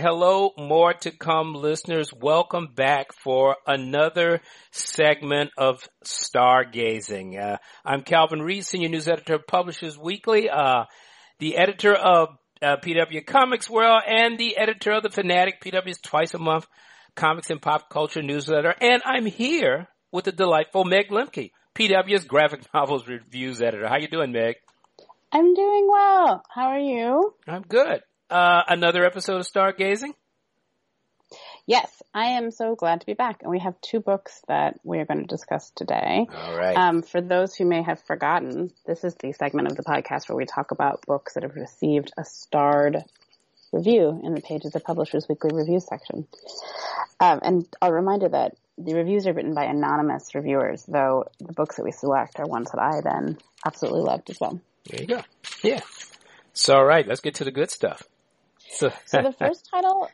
Hello, more to come listeners. Welcome back for another segment of Stargazing. Uh, I'm Calvin Reid, Senior News Editor of Publishers Weekly, uh, the editor of uh, PW Comics World and the editor of the Fanatic, PW's twice a month comics and pop culture newsletter. And I'm here with the delightful Meg Lemke, PW's graphic novels reviews editor. How you doing, Meg? I'm doing well. How are you? I'm good. Uh, another episode of Stargazing? Yes, I am so glad to be back. And we have two books that we are going to discuss today. All right. Um, for those who may have forgotten, this is the segment of the podcast where we talk about books that have received a starred review in the page of the Publishers Weekly Review section. Um, and a reminder that the reviews are written by anonymous reviewers, though the books that we select are ones that I then absolutely loved as well. There you go. Yeah. So, all right, let's get to the good stuff. So, the first title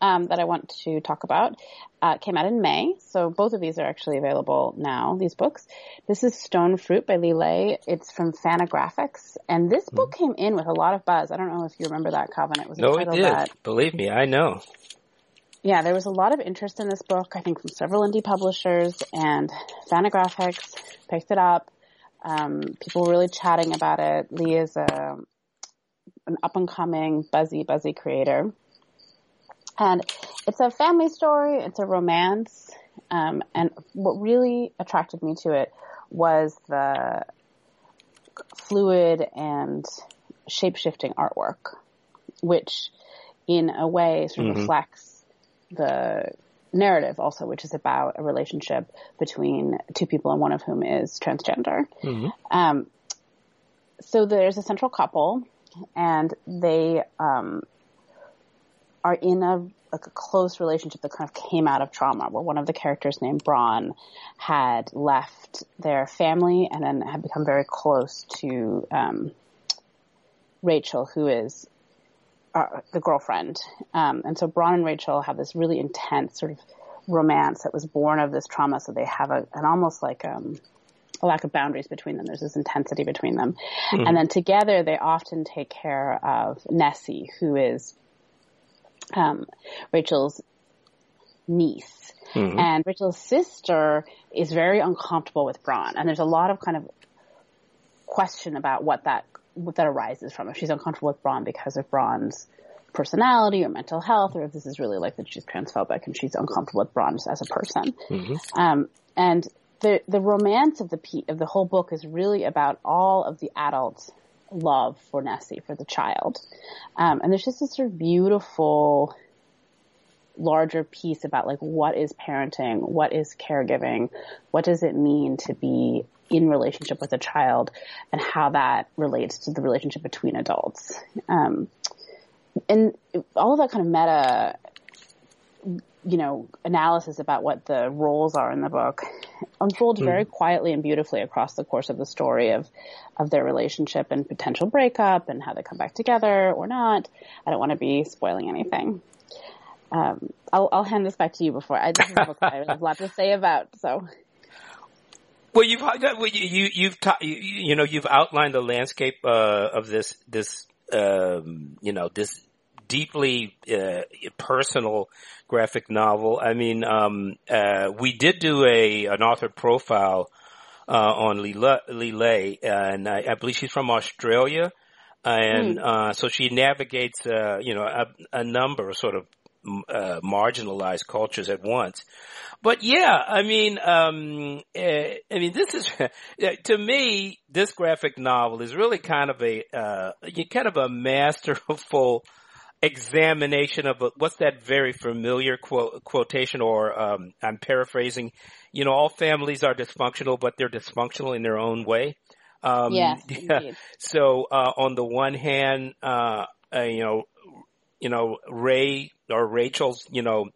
um, that I want to talk about uh, came out in May. So both of these are actually available now. These books. This is Stone Fruit by Lee Lai. It's from Fantagraphics, and this mm-hmm. book came in with a lot of buzz. I don't know if you remember that, Calvin. It was no, it did. That, Believe me, I know. Yeah, there was a lot of interest in this book. I think from several indie publishers, and Fantagraphics picked it up. Um, people were really chatting about it. Lee is a an up and coming, buzzy, buzzy creator. And it's a family story, it's a romance, um, and what really attracted me to it was the fluid and shape shifting artwork, which in a way sort of mm-hmm. reflects the narrative also, which is about a relationship between two people and one of whom is transgender. Mm-hmm. Um, so there's a central couple and they um, are in a like a close relationship that kind of came out of trauma, where one of the characters named Bron had left their family and then had become very close to um, Rachel, who is uh, the girlfriend. Um, and so Bron and Rachel have this really intense sort of romance that was born of this trauma. So they have a, an almost like um, a lack of boundaries between them. There's this intensity between them. Mm-hmm. And then together they often take care of Nessie, who is um, Rachel's niece. Mm-hmm. And Rachel's sister is very uncomfortable with Bron. And there's a lot of kind of question about what that what that arises from. If she's uncomfortable with Bron because of Bron's personality or mental health, or if this is really like that she's transphobic and she's uncomfortable with Bron as a person. Mm-hmm. Um, and the the romance of the of the whole book is really about all of the adult love for Nessie for the child, um, and there's just this sort of beautiful larger piece about like what is parenting, what is caregiving, what does it mean to be in relationship with a child, and how that relates to the relationship between adults. Um, and all of that kind of meta you know, analysis about what the roles are in the book unfolds mm. very quietly and beautifully across the course of the story of, of their relationship and potential breakup and how they come back together or not. I don't want to be spoiling anything. Um, I'll, I'll hand this back to you before I, this is a book I have a lot to say about, so. Well, you've you, you have ta- you, you, know you've outlined the landscape uh, of this this um, you know this deeply uh, personal graphic novel. I mean, um, uh, we did do a an author profile uh, on Lee Lai, and I, I, believe she's from Australia, and mm. so she navigates, uh, you know, a, a, number of sort of uh, marginalized cultures at once. But yeah, I mean, um, I mean, this is to me, this graphic novel is really kind of a kind of a masterful examination of a, what's that very familiar quote, quotation or um, I'm paraphrasing. You know, all families are dysfunctional, but they're dysfunctional in their own way. Um, yes. Yeah. So uh, on the one hand, uh, uh, you know, you know Ray or Rachel's, you know,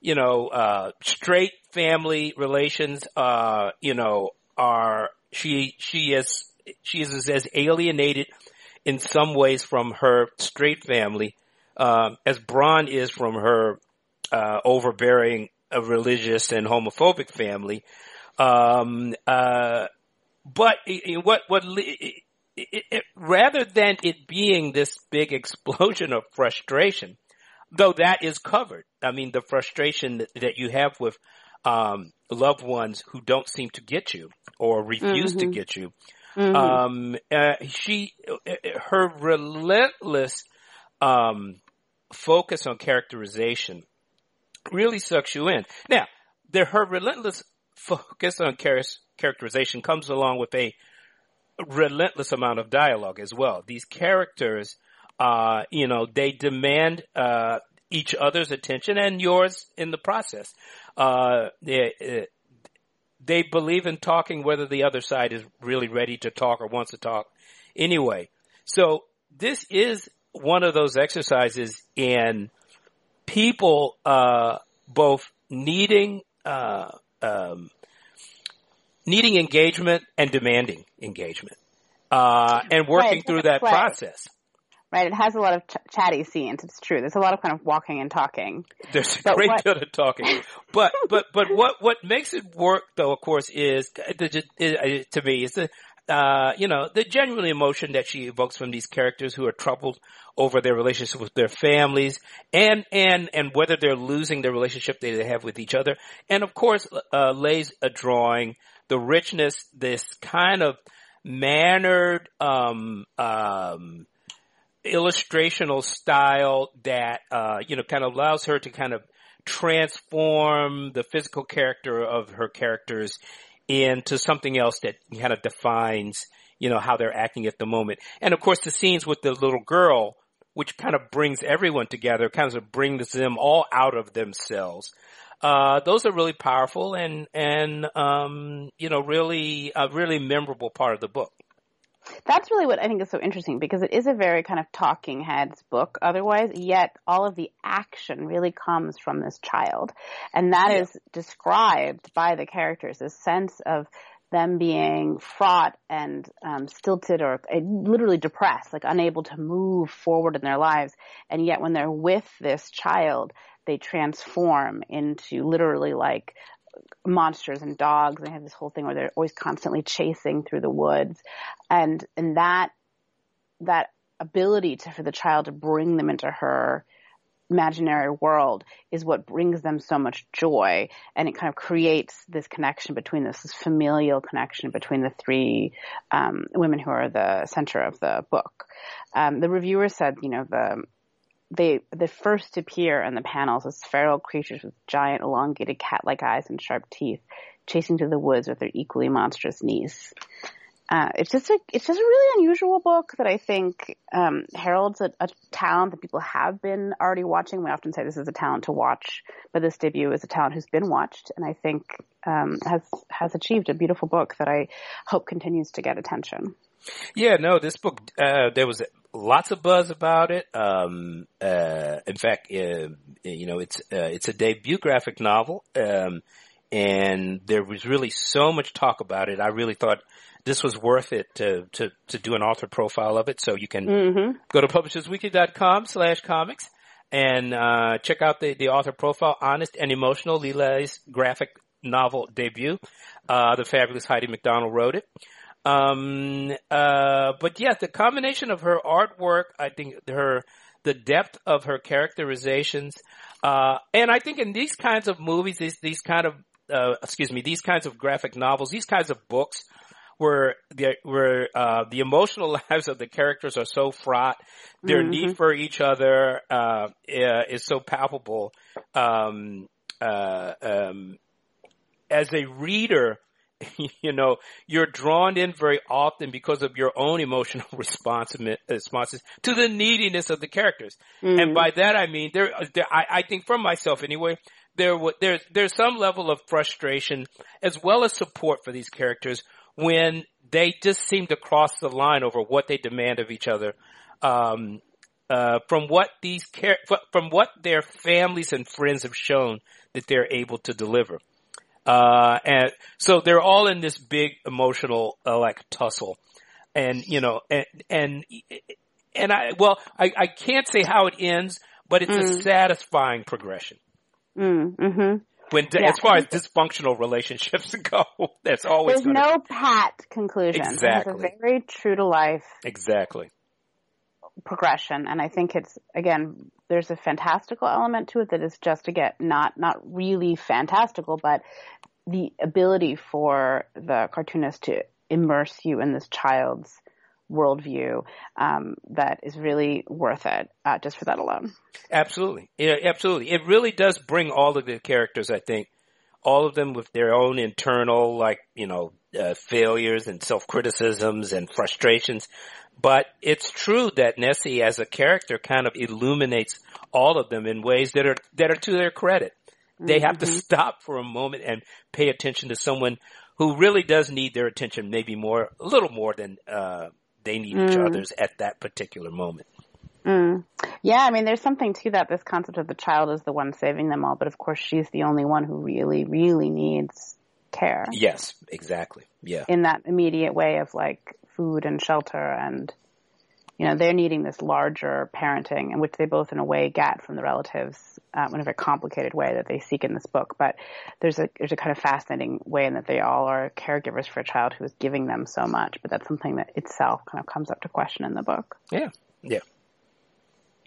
you know, uh, straight family relations, uh, you know, are she she is she is as alienated in some ways from her straight family um, as Bron is from her uh, overbearing, uh, religious, and homophobic family. Um, uh, but what what it, it, rather than it being this big explosion of frustration, though that is covered. I mean, the frustration that, that you have with um, loved ones who don't seem to get you or refuse mm-hmm. to get you. Mm-hmm. Um, uh, she, her relentless um, focus on characterization really sucks you in. Now, her relentless focus on char- characterization comes along with a relentless amount of dialogue as well. These characters, uh, you know, they demand uh, each other's attention and yours in the process. Uh, they, they believe in talking whether the other side is really ready to talk or wants to talk anyway. So this is one of those exercises in people, uh, both needing, uh, um, needing engagement and demanding engagement, uh, and working right, through that play. process. Right, it has a lot of ch- chatty scenes. It's true. There's a lot of kind of walking and talking. There's a but great what... deal of talking, but but but what what makes it work, though, of course, is to me is the uh, you know the genuine emotion that she evokes from these characters who are troubled over their relationship with their families and and and whether they're losing the relationship they have with each other, and of course, uh, lays a drawing. The richness, this kind of mannered, um, um, illustrational style that, uh, you know, kind of allows her to kind of transform the physical character of her characters into something else that kind of defines, you know, how they're acting at the moment. And of course the scenes with the little girl, which kind of brings everyone together, kind of brings them all out of themselves. Uh, those are really powerful and, and, um, you know, really, a really memorable part of the book. That's really what I think is so interesting because it is a very kind of talking heads book otherwise, yet all of the action really comes from this child. And that yeah. is described by the characters, a sense of them being fraught and um, stilted or uh, literally depressed, like unable to move forward in their lives. And yet when they're with this child, they transform into literally like monsters and dogs. They have this whole thing where they're always constantly chasing through the woods. And, and that, that ability to, for the child to bring them into her imaginary world is what brings them so much joy and it kind of creates this connection between this, this familial connection between the three um, women who are the center of the book um, the reviewer said you know the they they first appear in the panels as feral creatures with giant elongated cat-like eyes and sharp teeth, chasing through the woods with their equally monstrous knees. Uh, it's just a it's just a really unusual book that I think um, heralds a, a, talent that people have been already watching. We often say this is a talent to watch, but this debut is a talent who's been watched, and I think um, has has achieved a beautiful book that I hope continues to get attention. Yeah, no, this book uh, there was lots of buzz about it. Um, uh, in fact, uh, you know, it's uh, it's a debut graphic novel, um, and there was really so much talk about it. I really thought this was worth it to to to do an author profile of it. So you can mm-hmm. go to publishersweekly.com slash comics and uh, check out the the author profile. Honest and emotional, Lee Lai's graphic novel debut. Uh, the fabulous Heidi MacDonald wrote it. Um, uh, but yeah, the combination of her artwork, I think her, the depth of her characterizations, uh, and I think in these kinds of movies, these, these kind of, uh, excuse me, these kinds of graphic novels, these kinds of books, where the where uh, the emotional lives of the characters are so fraught, their mm-hmm. need for each other uh, is so palpable. Um, uh, um, as a reader, you know, you're drawn in very often because of your own emotional responses to the neediness of the characters. Mm-hmm. And by that I mean there, there I, I, think for myself anyway, there there's there's some level of frustration as well as support for these characters when they just seem to cross the line over what they demand of each other. Um, uh, from what these char- from what their families and friends have shown that they're able to deliver. Uh, and so they're all in this big emotional, uh, like tussle. And, you know, and, and, and I, well, I, I can't say how it ends, but it's mm. a satisfying progression. Mm, hmm When, yeah. as far as dysfunctional relationships go, there's always There's no pat conclusion. Exactly. It's very true to life. Exactly. Progression, and I think it's again there's a fantastical element to it that is just again not not really fantastical, but the ability for the cartoonist to immerse you in this child's worldview um, that is really worth it uh, just for that alone. Absolutely, yeah, absolutely. It really does bring all of the characters. I think all of them with their own internal, like you know, uh, failures and self criticisms and frustrations. But it's true that Nessie, as a character, kind of illuminates all of them in ways that are that are to their credit. They have to Mhm. stop for a moment and pay attention to someone who really does need their attention, maybe more, a little more than uh, they need each Mm. other's at that particular moment. Mm. Yeah, I mean, there's something to that. This concept of the child is the one saving them all, but of course, she's the only one who really, really needs care Yes, exactly. Yeah. in that immediate way of like food and shelter and. You know, they're needing this larger parenting, in which they both, in a way, get from the relatives um, in a very complicated way that they seek in this book. But there's a there's a kind of fascinating way in that they all are caregivers for a child who is giving them so much. But that's something that itself kind of comes up to question in the book. Yeah. Yeah.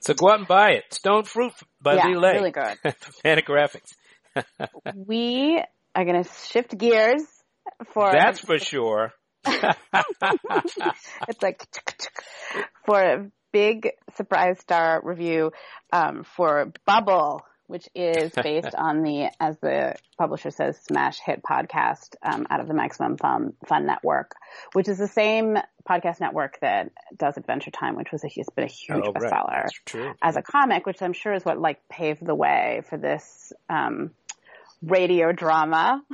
So go out and buy it. Stone Fruit by yeah, Lee Lai. really good. Fantagraphics. we are going to shift gears for That's for sure. it's like for a big surprise star review um, for Bubble, which is based on the, as the publisher says, smash hit podcast um, out of the Maximum Fun, Fun Network, which is the same podcast network that does Adventure Time, which was a has been a huge oh, right. bestseller true. as a comic, which I'm sure is what like paved the way for this um, radio drama.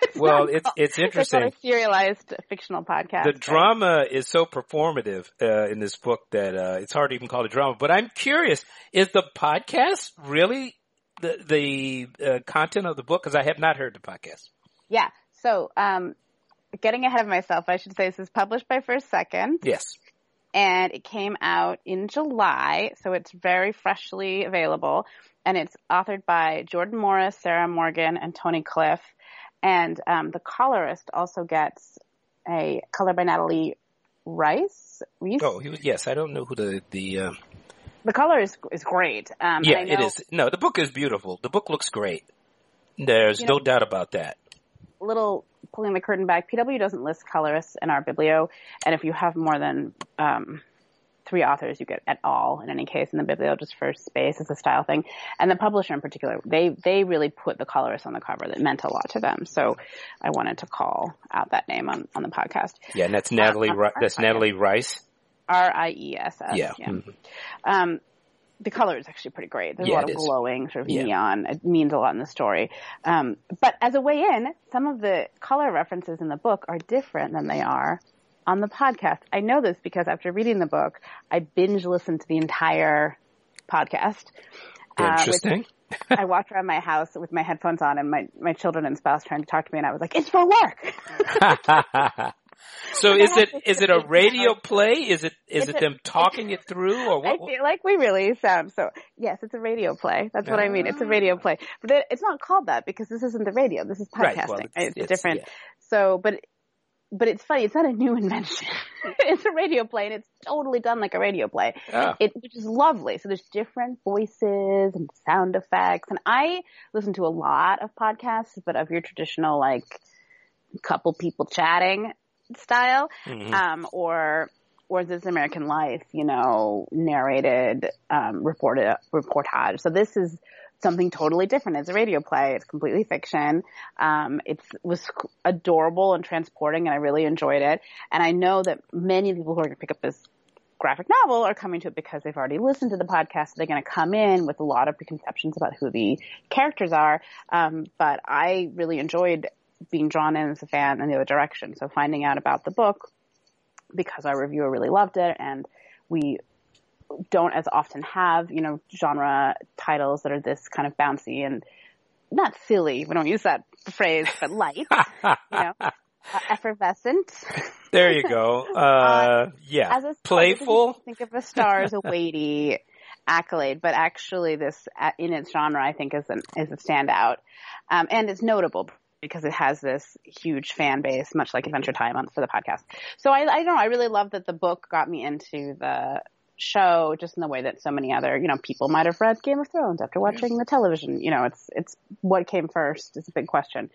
Well, it's it's It's not interesting. a serialized fictional podcast. The right? drama is so performative uh, in this book that uh, it's hard to even call it drama. But I'm curious: is the podcast really the the uh, content of the book? Because I have not heard the podcast. Yeah. So, um, getting ahead of myself, I should say this is published by First Second, Yes. and it came out in July, so it's very freshly available. And it's authored by Jordan Morris, Sarah Morgan, and Tony Cliff. And um, the colorist also gets a color by Natalie Riess. Reese? Oh, he was. Yes, I don't know who the the. Uh, The color is is great. Um, yeah, know- is. No, the book is beautiful. The book looks great. There's no know- doubt about that. little pulling the curtain back, PW doesn't list colorists in our biblio, and if you have more than um, three authors, you get at all in any case in the biblio just for space as a style thing. And the publisher in particular, they they really put the colorist on the cover that meant a lot to them. So I wanted to call out that name on on the podcast. Yeah, and that's Natalie. uh, that's uh, Natalie Riess. R I E S S. Yeah. Mhm. Um, the color is actually pretty great. There's Yeah, a lot of is. glowing, sort of Yeah. neon. It means a lot in the story. Um, but as a way in, some of the color references in the book are different than they are on the podcast. I know this because after reading the book, I binge listened to the entire podcast. uh, Interesting. I walked around my house with my headphones on and my, my children and spouse trying to talk to me and I was like, it's for work. so is it is it a radio play? Is it is it them talking it through or what? I feel like we really sound so. Yes, it's a radio play. That's what I mean. It's a radio play, but it, it's not called that because this isn't the radio. This is podcasting. Right, well, it's- it's, it's- different. yeah. So, but but it's funny. It's not a new invention. it's a radio play, and it's totally done like a radio play. Oh. It, which is lovely. So there's different voices and sound effects, and I listen to a lot of podcasts, but of your traditional like couple people chatting style Mhm. um, or or This American Life, you know, narrated, um, reported reportage. So this is something totally different. It's a radio play. It's completely fiction. Um, it was adorable and transporting, and I really enjoyed it. And I know that many people who are going to pick up this graphic novel are coming to it because they've already listened to the podcast. So they're going to come in with a lot of preconceptions about who the characters are. Um, but I really enjoyed being drawn in as a fan in the other direction. So finding out about the book because our reviewer really loved it and we don't as often have, you know, genre titles that are this kind of bouncy and not silly. We don't use that phrase, but light, you know, uh, effervescent. there you go. Uh, yeah, As a playful. Think of a star as a weighty accolade, but actually this uh, in its genre, I think is an, is a standout. Um, and it's notable because it has this huge fan base, much like Adventure Time on, for the podcast. So I, I don't know. I really love that the book got me into the show just in the way that so many other, you know, people might have read Game of Thrones after watching the television. You know, it's, it's what came first is a big question.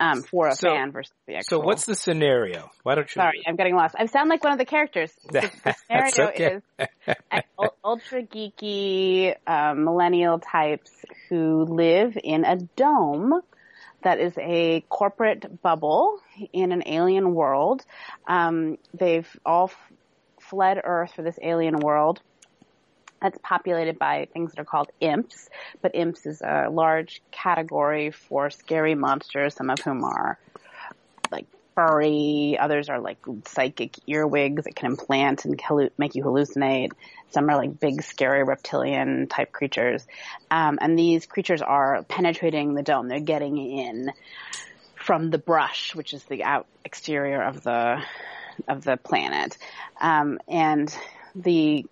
Um, for a So- fan versus the actual. So what's the scenario? Why don't you? Sorry, I'm getting lost. I sound like one of the characters. The, the scenario is ultra geeky um, millennial types who live in a dome that is a corporate bubble in an alien world. Um, they've all fled Earth for this alien world that's populated by things that are called imps, but imps is a large category for scary monsters, some of whom are like furry, others are like psychic earwigs that can implant and make you hallucinate. Some are like big, scary reptilian type creatures. Um, and these creatures are penetrating the dome. They're getting in from the brush, which is the out exterior of the of the planet. Um, and the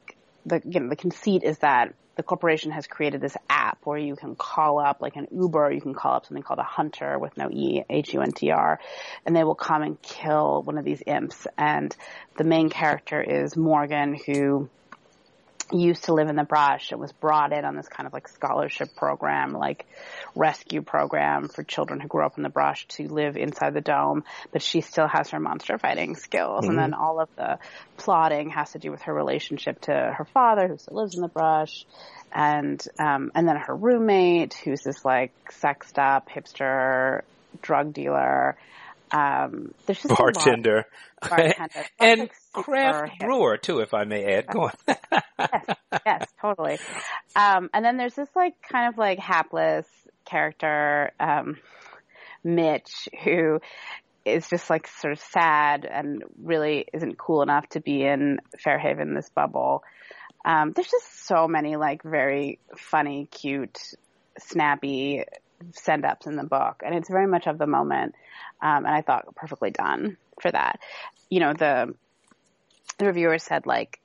the you know, the conceit is that the corporation has created this app where you can call up like an Uber, you can call up something called a hunter with no E, H-U-N-T-R, and they will come and kill one of these imps. And the main character is Morgan, who used to live in the brush and was brought in on this kind of like scholarship program, like rescue program for children who grew up in the brush to live inside the dome, but she still has her monster fighting skills. And then all of the plotting has to do with her relationship to her father who still lives in the brush and, um, and then her roommate who's this like sexed up hipster drug dealer. Um, there's just Bartender. bartender. and craft hip. brewer too, if I may add. Go on. yes, yes, totally. Um, and then there's this like kind of like hapless character, um, Mitch, who is just like sort of sad and really isn't cool enough to be in Fairhaven, this bubble. Um, there's just so many like very funny, cute, snappy send ups in the book, and it's very much of the moment. Um, and I thought perfectly done for that. You know, the the reviewer said like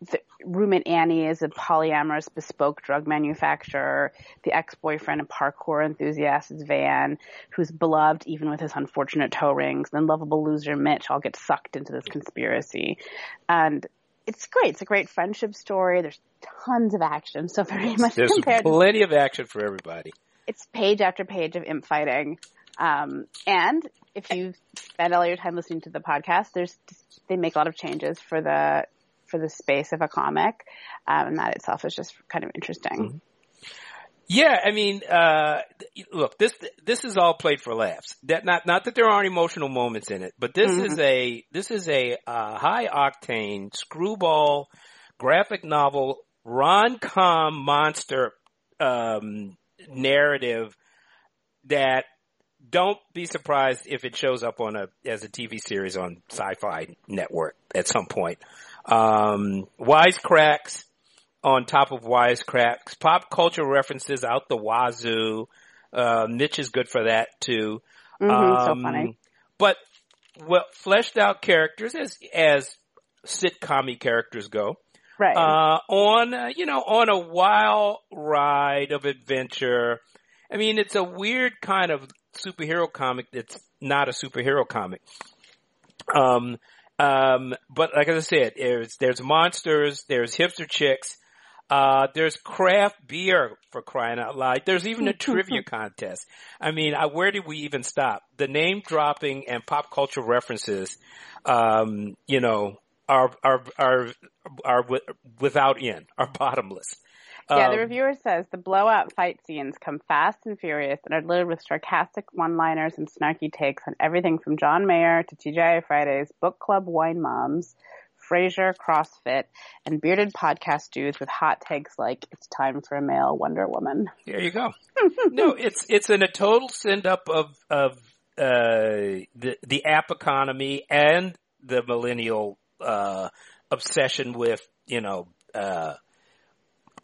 the roommate Annie is a polyamorous bespoke drug manufacturer. The ex-boyfriend and parkour enthusiast is Van, who's beloved even with his unfortunate toe rings. Then lovable loser Mitch all get sucked into this conspiracy. And it's great. It's a great friendship story. There's tons of action. So very much There's compared plenty of action for everybody. it's page after page of imp fighting. Um, and if you spend all your time listening to the podcast, there's they make a lot of changes for the for the space of a comic, um, and that itself is just kind of interesting. Yeah, I mean, uh, look, this this is all played for laughs. That not not that there aren't emotional moments in it, but this Mhm. is a this is a uh, high octane screwball graphic novel rom com monster um, narrative that don't be surprised if it shows up on a as a TV series on Sci-Fi Network at some point. Um, wisecracks on top of wisecracks, pop culture references out the wazoo. Uh, Mitch is good for that too. Mhm, so Um, funny. But well, fleshed out characters as as sitcom characters go. Right. Uh, on uh, you know on a wild ride of adventure. I mean, it's a weird kind of superhero comic that's not a superhero comic. Um, um, but like I said, there's there's monsters, there's hipster chicks, uh, there's craft beer for crying out loud. There's even a trivia contest. I mean, I, where did we even stop? The name dropping and pop culture references, um, you know, are are are are wi- without end, are bottomless. yeah, Um, the reviewer says the blowout fight scenes come fast and furious and are littered with sarcastic one-liners and snarky takes on everything from John Mayer to TGI Fridays, book club wine moms, Frasier, CrossFit, and bearded podcast dudes with hot takes like "It's time for a male Wonder Woman." There you go. no, it's it's in a total send up of of uh, the the app economy and the millennial uh, obsession with you know uh,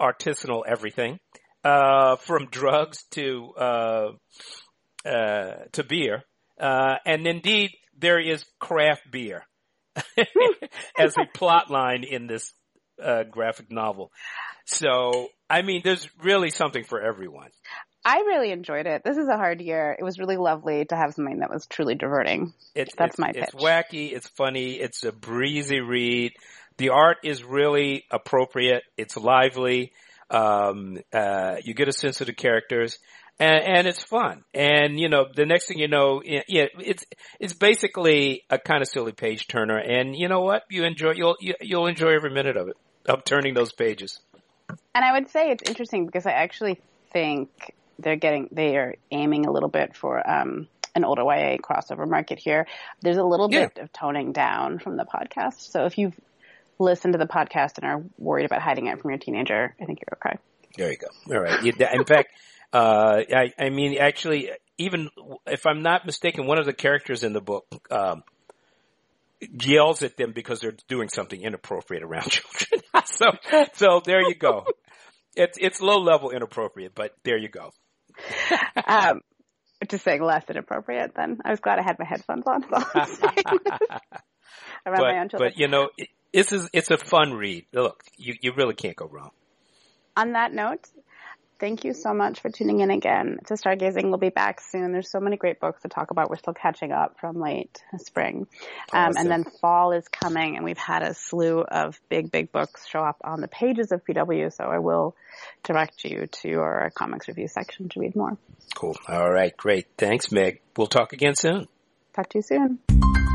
artisanal everything, uh, from drugs to uh, uh, to beer, uh, and indeed there is craft beer as a plot line in this uh, graphic novel. So, I mean, there's really something for everyone. I really enjoyed it. This is a hard year. It was really lovely to have something that was truly diverting. It's, That's it's, my It's wacky. It's funny. It's a breezy read. the art is really appropriate. It's lively. Um, uh, you get a sense of the characters and, and it's fun. And you know, the next thing you know, yeah, it's it's basically a kind of silly page turner. And you know what? You enjoy you'll you'll enjoy every minute of it of turning those pages. And I would say it's interesting because I actually think they're getting they are aiming a little bit for um, an older YA crossover market here. There's a little yeah. bit of toning down from the podcast. So if you've listened to the podcast and are worried about hiding it from your teenager, I think you're okay. There you go. All right. In fact, uh, I, I mean, actually, even if I'm not mistaken, one of the characters in the book, um, yells at them because they're doing something inappropriate around children. so, so there you go. It's, it's low level inappropriate, but there you go. um, just saying less inappropriate then. I was glad I had my headphones on. So around but, my own children. But you know, it, this is, it's a fun read. Look, you, you really can't go wrong. On that note, Thank you so much for tuning in again to Stargazing. We'll be back soon. There's so many great books to talk about. We're still catching up from late spring. Um, awesome. And then fall is coming and we've had a slew of big, big books show up on the pages of PW. So I will direct you to our comics review section to read more. Cool. All right. Great. Thanks, Meg. We'll talk again soon. Talk to you soon.